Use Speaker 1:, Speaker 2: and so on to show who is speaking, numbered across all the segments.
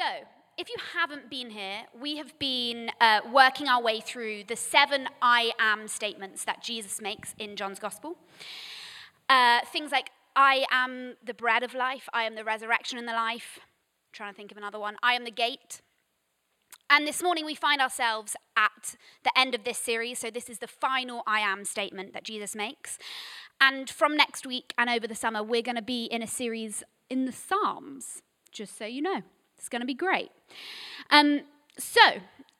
Speaker 1: So, if you haven't been here, we have been uh, working our way through the seven I am statements that Jesus makes in John's Gospel. Uh, things like, I am the bread of life, I am the resurrection and the life. I'm trying to think of another one. I am the gate. And this morning we find ourselves at the end of this series. So, this is the final I am statement that Jesus makes. And from next week and over the summer, we're going to be in a series in the Psalms, just so you know. It's going to be great. Um, so,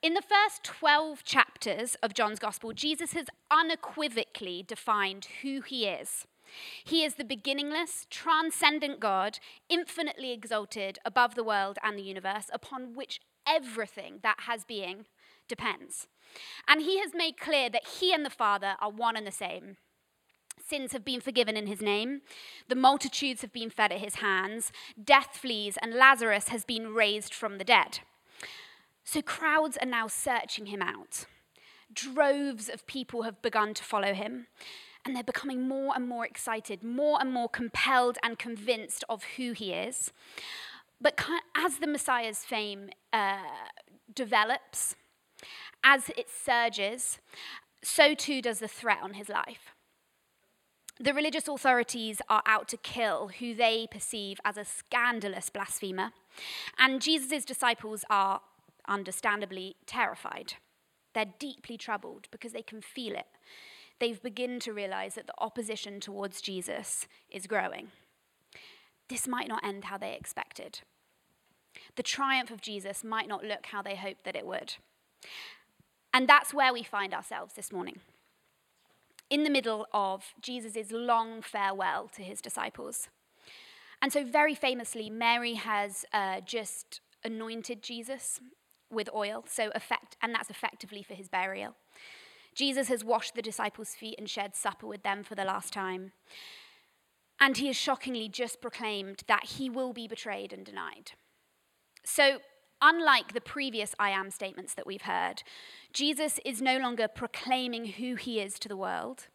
Speaker 1: in the first 12 chapters of John's Gospel, Jesus has unequivocally defined who he is. He is the beginningless, transcendent God, infinitely exalted above the world and the universe, upon which everything that has being depends. And he has made clear that he and the Father are one and the same sins have been forgiven in his name. The multitudes have been fed at his hands. Death flees, and Lazarus has been raised from the dead. So crowds are now searching him out. Droves of people have begun to follow him, and they're becoming more and more excited, more and more compelled and convinced of who he is. But as the Messiah's fame uh, develops, as it surges, so too does the threat on his life. The religious authorities are out to kill who they perceive as a scandalous blasphemer, and Jesus' disciples are understandably terrified. They're deeply troubled because they can feel it. They've begun to realize that the opposition towards Jesus is growing. This might not end how they expected. The triumph of Jesus might not look how they hoped that it would. And that's where we find ourselves this morning in the middle of Jesus' long farewell to his disciples. And so, very famously, Mary has uh, just anointed Jesus with oil, so effect, and that's effectively for his burial. Jesus has washed the disciples' feet and shared supper with them for the last time. And he has shockingly just proclaimed that he will be betrayed and denied. So, unlike the previous I am statements that we've heard, Jesus is no longer proclaiming who he is to the world.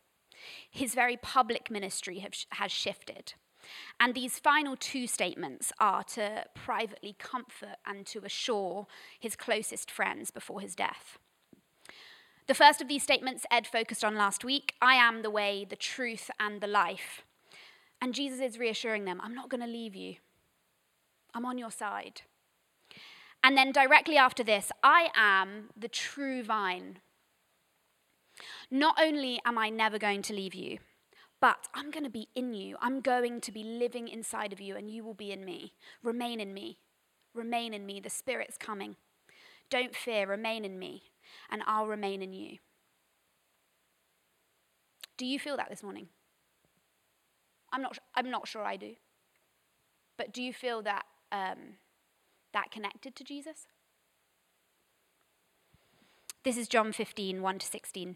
Speaker 1: His very public ministry have, has shifted. And these final two statements are to privately comfort and to assure his closest friends before his death. The first of these statements Ed focused on last week I am the way, the truth, and the life. And Jesus is reassuring them I'm not going to leave you, I'm on your side. And then directly after this, I am the true vine. Not only am I never going to leave you, but I'm going to be in you. I'm going to be living inside of you, and you will be in me. Remain in me. Remain in me. The Spirit's coming. Don't fear. Remain in me, and I'll remain in you. Do you feel that this morning? I'm not, I'm not sure I do. But do you feel that um, that connected to Jesus? This is John 15, 1 to 16.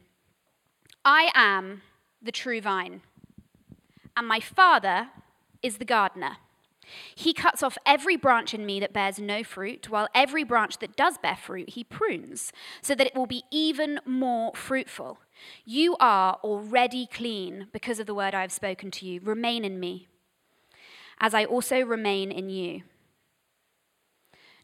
Speaker 1: I am the true vine, and my Father is the gardener. He cuts off every branch in me that bears no fruit, while every branch that does bear fruit, he prunes, so that it will be even more fruitful. You are already clean because of the word I have spoken to you. Remain in me, as I also remain in you.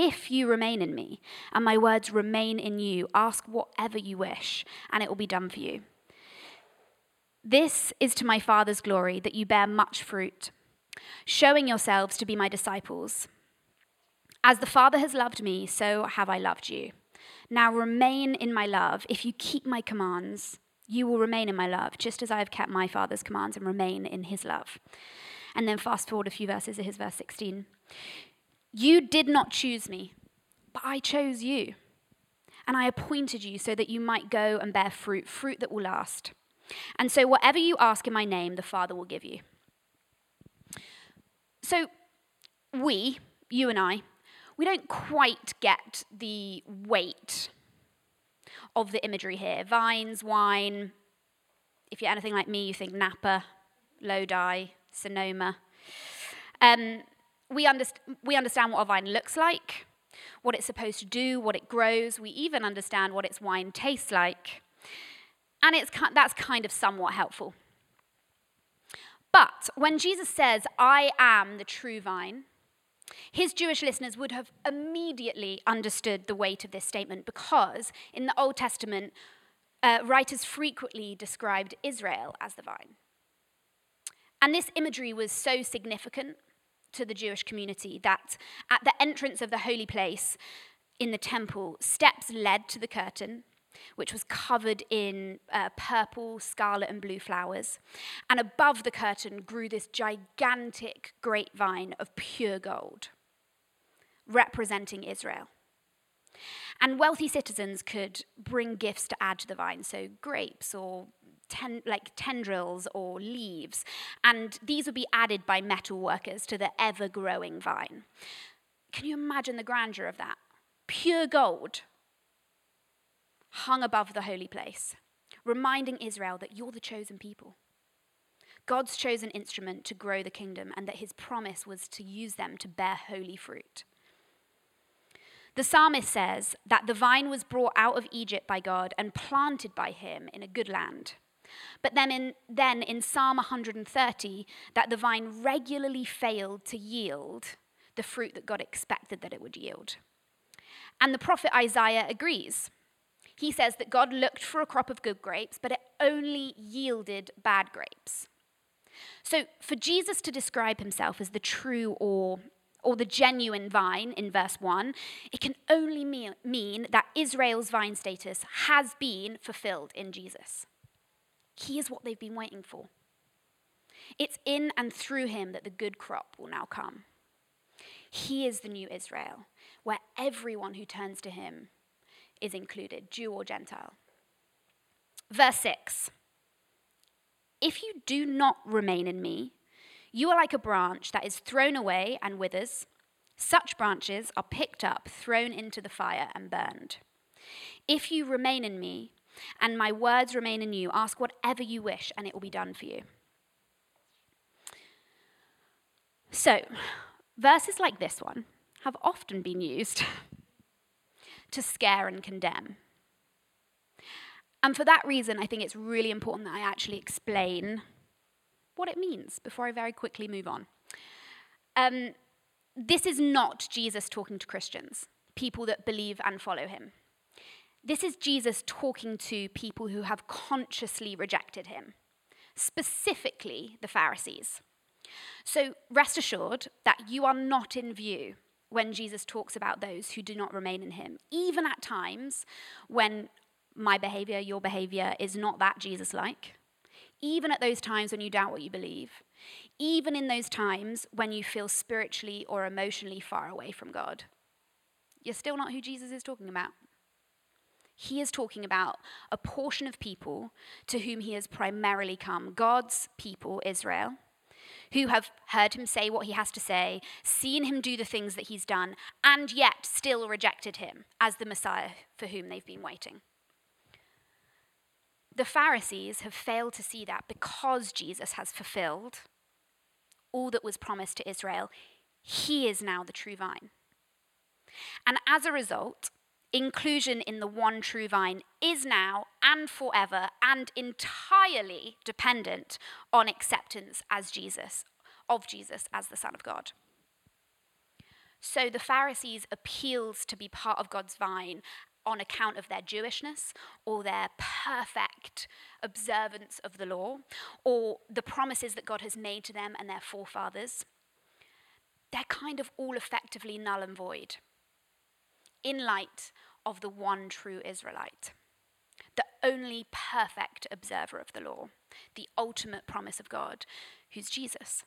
Speaker 1: If you remain in me, and my words remain in you, ask whatever you wish, and it will be done for you. This is to my Father's glory that you bear much fruit, showing yourselves to be my disciples. As the Father has loved me, so have I loved you. Now remain in my love. If you keep my commands, you will remain in my love, just as I have kept my Father's commands and remain in his love. And then fast forward a few verses his verse 16. You did not choose me, but I chose you. And I appointed you so that you might go and bear fruit, fruit that will last. And so, whatever you ask in my name, the Father will give you. So, we, you and I, we don't quite get the weight of the imagery here vines, wine. If you're anything like me, you think Napa, Lodi, Sonoma. Um, we, underst- we understand what a vine looks like, what it's supposed to do, what it grows. We even understand what its wine tastes like. And it's, that's kind of somewhat helpful. But when Jesus says, I am the true vine, his Jewish listeners would have immediately understood the weight of this statement because in the Old Testament, uh, writers frequently described Israel as the vine. And this imagery was so significant to the Jewish community that at the entrance of the holy place in the temple, steps led to the curtain, which was covered in uh, purple, scarlet, and blue flowers. And above the curtain grew this gigantic grapevine of pure gold, representing Israel. And wealthy citizens could bring gifts to add to the vine, so grapes or ten, like tendrils or leaves. And these would be added by metal workers to the ever growing vine. Can you imagine the grandeur of that? Pure gold hung above the holy place, reminding Israel that you're the chosen people. God's chosen instrument to grow the kingdom, and that his promise was to use them to bear holy fruit. The psalmist says that the vine was brought out of Egypt by God and planted by him in a good land. But then in, then in Psalm 130, that the vine regularly failed to yield the fruit that God expected that it would yield. And the prophet Isaiah agrees. He says that God looked for a crop of good grapes, but it only yielded bad grapes. So, for Jesus to describe himself as the true or, or the genuine vine in verse 1, it can only mean, mean that Israel's vine status has been fulfilled in Jesus. He is what they've been waiting for. It's in and through him that the good crop will now come. He is the new Israel, where everyone who turns to him is included, Jew or Gentile. Verse 6 If you do not remain in me, you are like a branch that is thrown away and withers. Such branches are picked up, thrown into the fire, and burned. If you remain in me, and my words remain in you, ask whatever you wish, and it will be done for you. So, verses like this one have often been used to scare and condemn. And for that reason, I think it's really important that I actually explain what it means before I very quickly move on. Um, this is not Jesus talking to Christians, people that believe and follow him. This is Jesus talking to people who have consciously rejected him, specifically the Pharisees. So rest assured that you are not in view when Jesus talks about those who do not remain in him, even at times when my behavior, your behavior is not that Jesus like, even at those times when you doubt what you believe, even in those times when you feel spiritually or emotionally far away from God. You're still not who Jesus is talking about. He is talking about a portion of people to whom he has primarily come God's people, Israel who have heard him say what he has to say, seen him do the things that he's done, and yet still rejected him as the Messiah for whom they've been waiting. The Pharisees have failed to see that because Jesus has fulfilled all that was promised to Israel, he is now the true vine. And as a result, inclusion in the one true vine is now and forever and entirely dependent on acceptance as Jesus, of Jesus as the Son of God. So the Pharisees' appeals to be part of God's vine on account of their Jewishness or their perfect observance of the law or the promises that God has made to them and their forefathers, they're kind of all effectively null and void in light of the one true Israelite, the only perfect observer of the law, the ultimate promise of God, who's Jesus.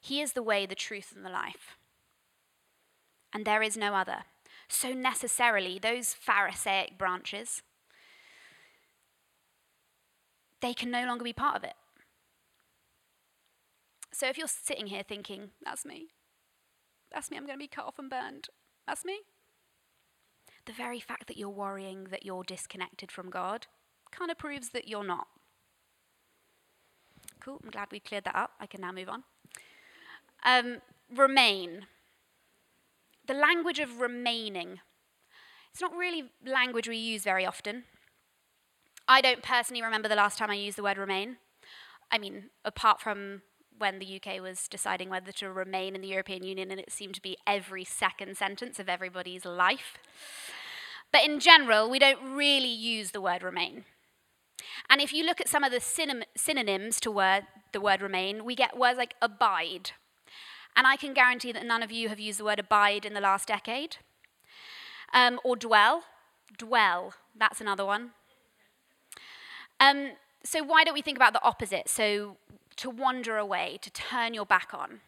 Speaker 1: He is the way, the truth, and the life. And there is no other. So necessarily, those Pharisaic branches, they can no longer be part of it. So if you're sitting here thinking, that's me, that's me, I'm going to be cut off and burned. That's me. the very fact that you're worrying that you're disconnected from God kind of proves that you're not. Cool, I'm glad we cleared that up. I can now move on. Um, remain. The language of remaining. It's not really language we use very often. I don't personally remember the last time I used the word remain. I mean, apart from when the UK was deciding whether to remain in the European Union, and it seemed to be every second sentence of everybody's life. But in general, we don't really use the word remain. And if you look at some of the synonyms to word, the word remain, we get words like abide. And I can guarantee that none of you have used the word abide in the last decade. Um, or dwell. Dwell, that's another one. Um, so, why don't we think about the opposite? So, to wander away, to turn your back on.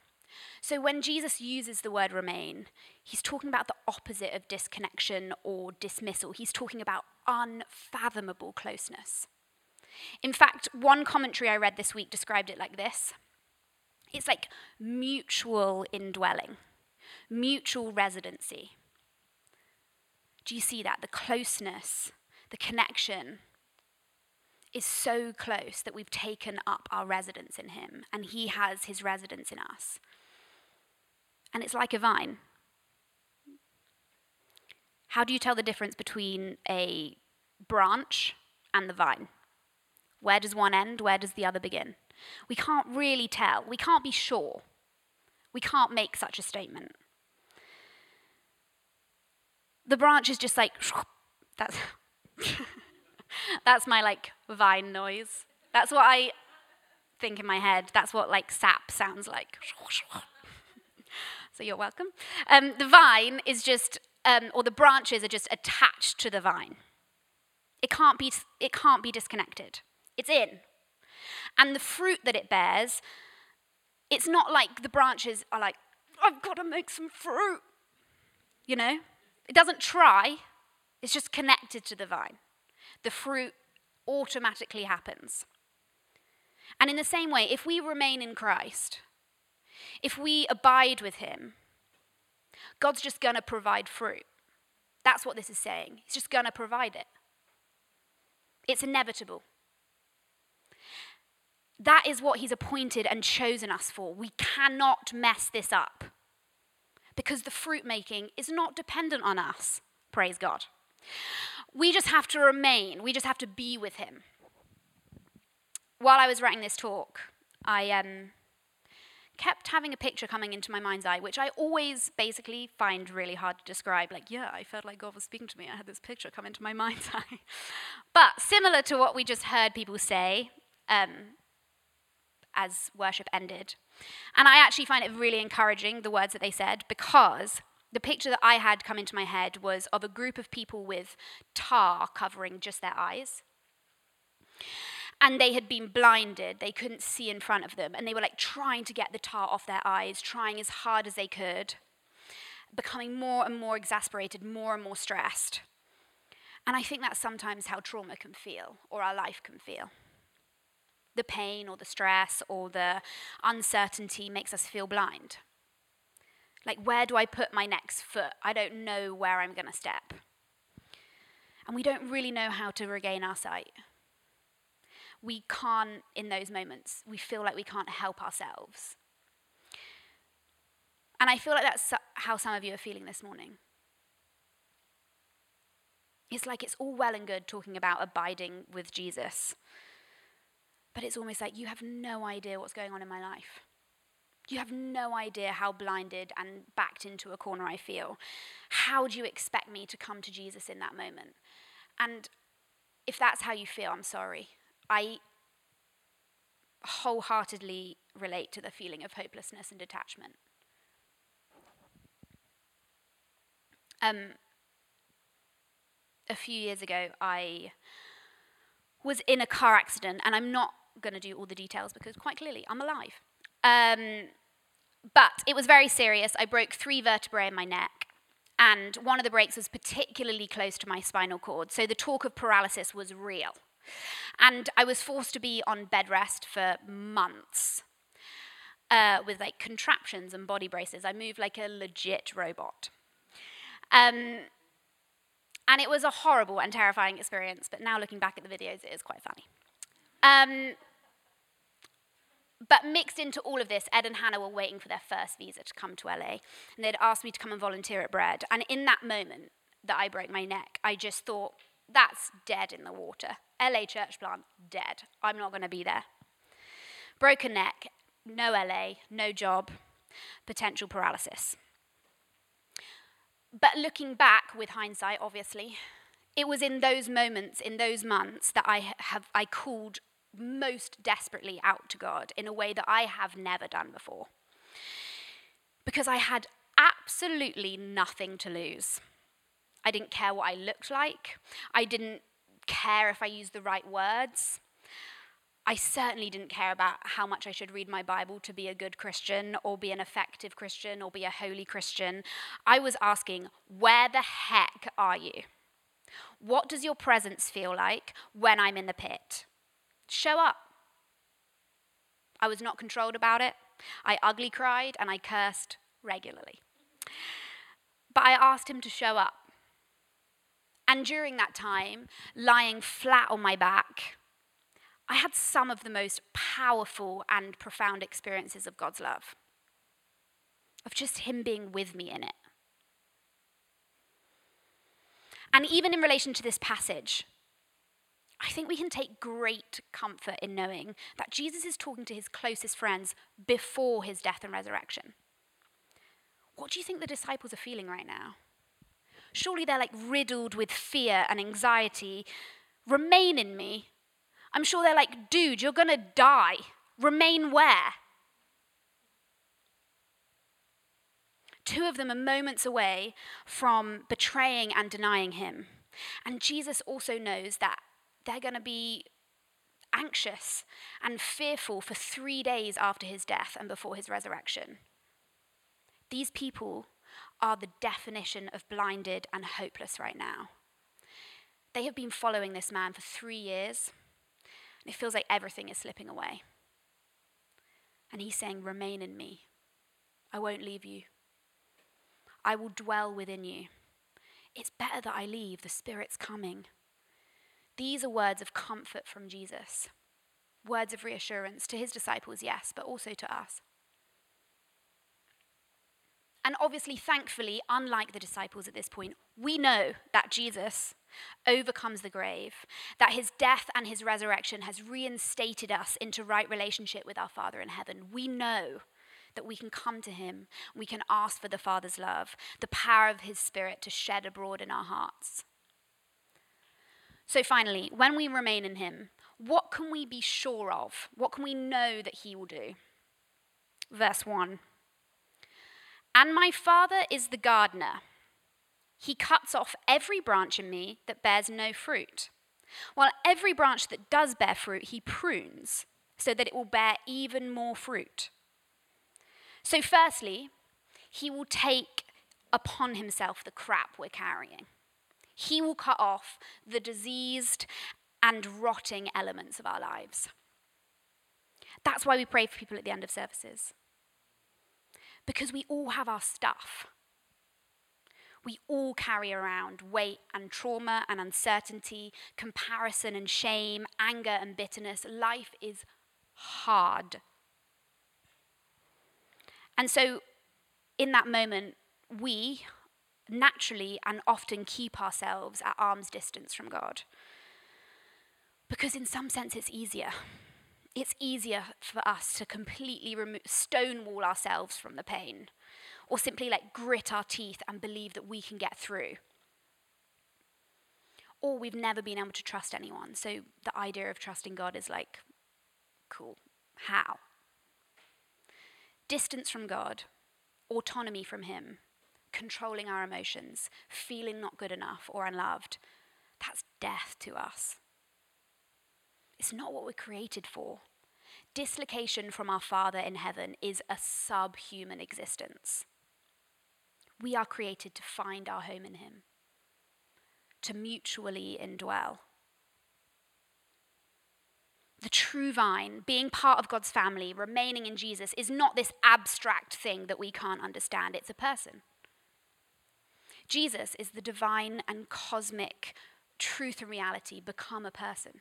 Speaker 1: So, when Jesus uses the word remain, he's talking about the opposite of disconnection or dismissal. He's talking about unfathomable closeness. In fact, one commentary I read this week described it like this it's like mutual indwelling, mutual residency. Do you see that? The closeness, the connection is so close that we've taken up our residence in him, and he has his residence in us. And it's like a vine. How do you tell the difference between a branch and the vine? Where does one end? Where does the other begin? We can't really tell. We can't be sure. We can't make such a statement. The branch is just like, that's, that's my like vine noise. That's what I think in my head. That's what like sap sounds like. so you're welcome. Um, the vine is just, um, or the branches are just attached to the vine. It can't be, it can't be disconnected. It's in. And the fruit that it bears, it's not like the branches are like, I've got to make some fruit. You know? It doesn't try, it's just connected to the vine. The fruit automatically happens. And in the same way, if we remain in Christ, if we abide with Him, God's just going to provide fruit. That's what this is saying. He's just going to provide it. It's inevitable. That is what he's appointed and chosen us for. We cannot mess this up because the fruit making is not dependent on us. Praise God. We just have to remain, we just have to be with him. While I was writing this talk, I um, kept having a picture coming into my mind's eye, which I always basically find really hard to describe. Like, yeah, I felt like God was speaking to me. I had this picture come into my mind's eye. but similar to what we just heard people say, um, as worship ended. And I actually find it really encouraging, the words that they said, because the picture that I had come into my head was of a group of people with tar covering just their eyes. And they had been blinded. They couldn't see in front of them. And they were like trying to get the tar off their eyes, trying as hard as they could, becoming more and more exasperated, more and more stressed. And I think that's sometimes how trauma can feel, or our life can feel the pain or the stress or the uncertainty makes us feel blind. Like, where do I put my next foot? I don't know where I'm going to step. And we don't really know how to regain our sight. We can't, in those moments, we feel like we can't help ourselves. And I feel like that's how some of you are feeling this morning. It's like it's all well and good talking about abiding with Jesus. But it's almost like you have no idea what's going on in my life. You have no idea how blinded and backed into a corner I feel. How do you expect me to come to Jesus in that moment? And if that's how you feel, I'm sorry. I wholeheartedly relate to the feeling of hopelessness and detachment. Um, a few years ago, I was in a car accident, and I'm not going to do all the details because quite clearly I'm alive. Um, but it was very serious. I broke three vertebrae in my neck, and one of the breaks was particularly close to my spinal cord. So the talk of paralysis was real. And I was forced to be on bed rest for months uh, with like contraptions and body braces. I moved like a legit robot. Um, And it was a horrible and terrifying experience, but now looking back at the videos, it is quite funny. Um, but mixed into all of this, Ed and Hannah were waiting for their first visa to come to LA. And they'd asked me to come and volunteer at Bread. And in that moment that I broke my neck, I just thought, that's dead in the water. LA church plant, dead. I'm not going to be there. Broken neck, no LA, no job, potential paralysis. But looking back with hindsight, obviously, it was in those moments, in those months, that I have I called most desperately out to God in a way that I have never done before. Because I had absolutely nothing to lose. I didn't care what I looked like. I didn't care if I used the right words. I certainly didn't care about how much I should read my Bible to be a good Christian or be an effective Christian or be a holy Christian. I was asking, where the heck are you? What does your presence feel like when I'm in the pit? Show up. I was not controlled about it. I ugly cried and I cursed regularly. But I asked him to show up. And during that time, lying flat on my back, I had some of the most powerful and profound experiences of God's love, of just Him being with me in it. And even in relation to this passage, I think we can take great comfort in knowing that Jesus is talking to his closest friends before his death and resurrection. What do you think the disciples are feeling right now? Surely they're like riddled with fear and anxiety. Remain in me, I'm sure they're like, dude, you're going to die. Remain where? Two of them are moments away from betraying and denying him. And Jesus also knows that they're going to be anxious and fearful for three days after his death and before his resurrection. These people are the definition of blinded and hopeless right now. They have been following this man for three years. And it feels like everything is slipping away. And he's saying, Remain in me. I won't leave you. I will dwell within you. It's better that I leave. The Spirit's coming. These are words of comfort from Jesus, words of reassurance to his disciples, yes, but also to us. And obviously, thankfully, unlike the disciples at this point, we know that Jesus overcomes the grave, that his death and his resurrection has reinstated us into right relationship with our Father in heaven. We know that we can come to him, we can ask for the Father's love, the power of his Spirit to shed abroad in our hearts. So, finally, when we remain in him, what can we be sure of? What can we know that he will do? Verse 1 And my Father is the gardener. He cuts off every branch in me that bears no fruit, while every branch that does bear fruit, he prunes so that it will bear even more fruit. So, firstly, he will take upon himself the crap we're carrying. He will cut off the diseased and rotting elements of our lives. That's why we pray for people at the end of services. Because we all have our stuff. We all carry around weight and trauma and uncertainty, comparison and shame, anger and bitterness. Life is hard. And so, in that moment, we naturally and often keep ourselves at arm's distance from God. Because, in some sense, it's easier. It's easier for us to completely remo- stonewall ourselves from the pain or simply like grit our teeth and believe that we can get through. Or we've never been able to trust anyone. So the idea of trusting God is like, cool. How? Distance from God, autonomy from Him, controlling our emotions, feeling not good enough or unloved. That's death to us. It's not what we're created for. Dislocation from our Father in heaven is a subhuman existence. We are created to find our home in Him, to mutually indwell. The true vine, being part of God's family, remaining in Jesus, is not this abstract thing that we can't understand. It's a person. Jesus is the divine and cosmic truth and reality become a person.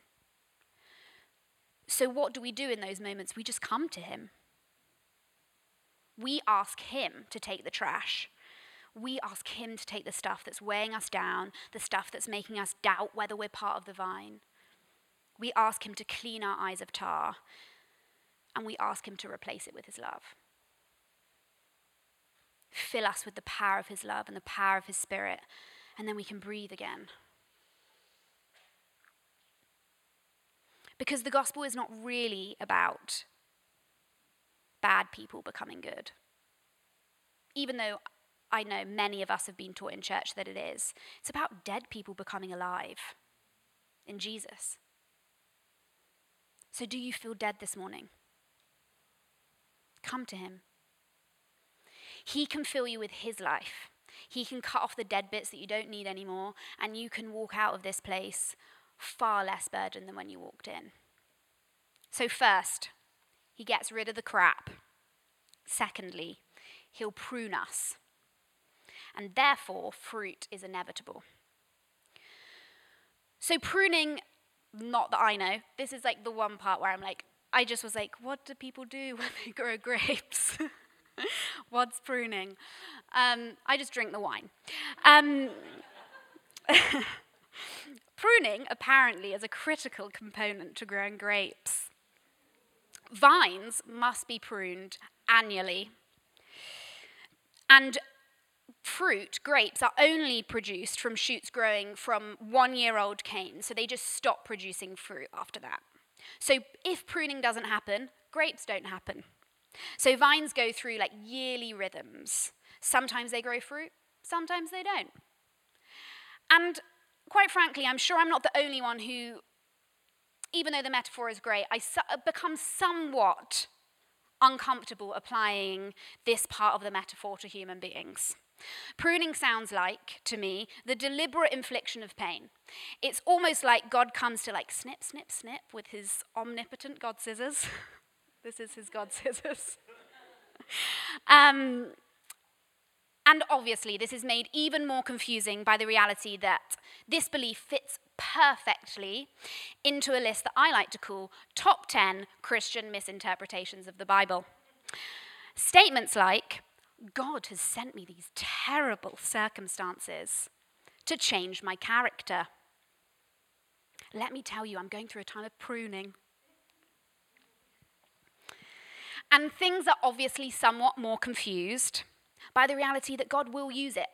Speaker 1: So, what do we do in those moments? We just come to him. We ask him to take the trash. We ask him to take the stuff that's weighing us down, the stuff that's making us doubt whether we're part of the vine. We ask him to clean our eyes of tar, and we ask him to replace it with his love. Fill us with the power of his love and the power of his spirit, and then we can breathe again. Because the gospel is not really about bad people becoming good. Even though I know many of us have been taught in church that it is, it's about dead people becoming alive in Jesus. So, do you feel dead this morning? Come to Him. He can fill you with His life. He can cut off the dead bits that you don't need anymore, and you can walk out of this place far less burdened than when you walked in. So, first, he gets rid of the crap. Secondly, he'll prune us. And therefore, fruit is inevitable. So, pruning, not that I know, this is like the one part where I'm like, I just was like, what do people do when they grow grapes? What's pruning? Um, I just drink the wine. Um, Pruning, apparently, is a critical component to growing grapes. Vines must be pruned annually. And fruit, grapes, are only produced from shoots growing from one year old canes, so they just stop producing fruit after that. So if pruning doesn't happen, grapes don't happen. So vines go through like yearly rhythms. Sometimes they grow fruit, sometimes they don't. And quite frankly, I'm sure I'm not the only one who, even though the metaphor is great, I su- become somewhat uncomfortable applying this part of the metaphor to human beings. Pruning sounds like, to me, the deliberate infliction of pain. It's almost like God comes to like snip, snip, snip with his omnipotent God scissors. this is his God scissors. um, and obviously, this is made even more confusing by the reality that this belief fits perfectly into a list that I like to call top 10 Christian misinterpretations of the Bible. Statements like, God has sent me these terrible circumstances to change my character. Let me tell you, I'm going through a time of pruning. And things are obviously somewhat more confused by the reality that God will use it.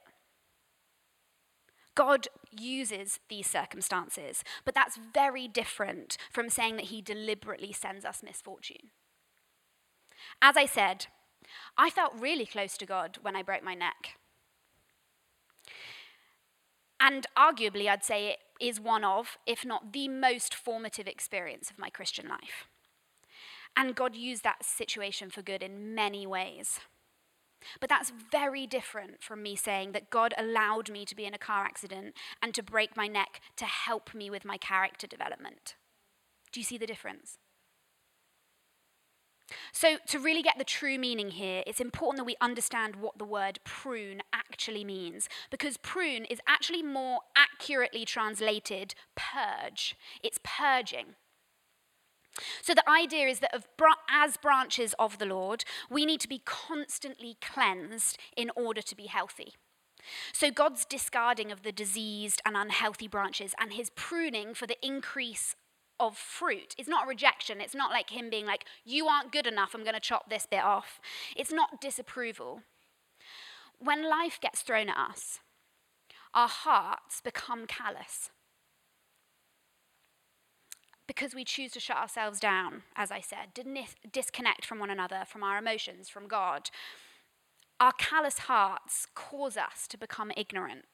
Speaker 1: God uses these circumstances, but that's very different from saying that He deliberately sends us misfortune. As I said, I felt really close to God when I broke my neck. And arguably, I'd say it is one of, if not the most formative experience of my Christian life. And God used that situation for good in many ways. But that's very different from me saying that God allowed me to be in a car accident and to break my neck to help me with my character development. Do you see the difference? So, to really get the true meaning here, it's important that we understand what the word prune actually means, because prune is actually more accurately translated purge. It's purging. So the idea is that as branches of the Lord, we need to be constantly cleansed in order to be healthy. So God's discarding of the diseased and unhealthy branches and his pruning for the increase of fruit is not rejection. It's not like him being like, you aren't good enough, I'm going to chop this bit off. It's not disapproval. When life gets thrown at us, our hearts become callous because we choose to shut ourselves down, as I said, disconnect from one another, from our emotions, from God, our callous hearts cause us to become ignorant.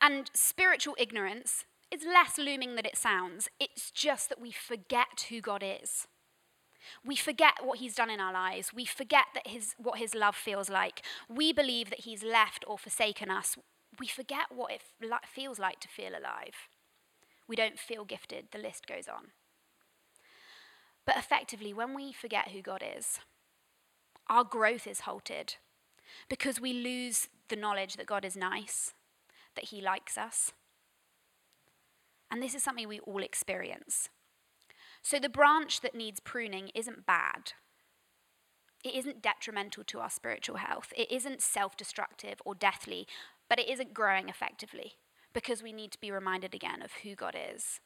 Speaker 1: And spiritual ignorance is less looming than it sounds. It's just that we forget who God is. We forget what he's done in our lives. We forget that his, what his love feels like. We believe that he's left or forsaken us. We forget what it feels like to feel alive we don't feel gifted, the list goes on. But effectively, when we forget who God is, our growth is halted because we lose the knowledge that God is nice, that He likes us. And this is something we all experience. So the branch that needs pruning isn't bad. It isn't detrimental to our spiritual health. It isn't self destructive or deathly, but it isn't growing effectively because we need to be reminded again of who God is.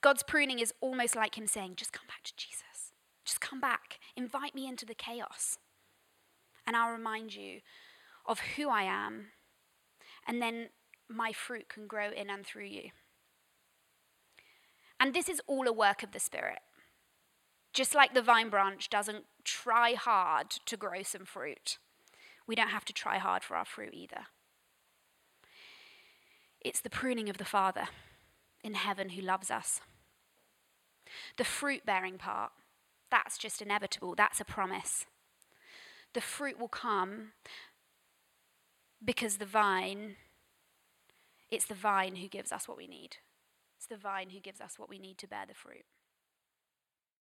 Speaker 1: God's pruning is almost like Him saying, just come back to Jesus. Just come back. Invite me into the chaos. And I'll remind you of who I am. And then my fruit can grow in and through you. And this is all a work of the Spirit. Just like the vine branch doesn't try hard to grow some fruit, we don't have to try hard for our fruit either. It's the pruning of the Father in heaven who loves us. The fruit bearing part, that's just inevitable, that's a promise. The fruit will come because the vine, it's the vine who gives us what we need. It's the vine who gives us what we need to bear the fruit.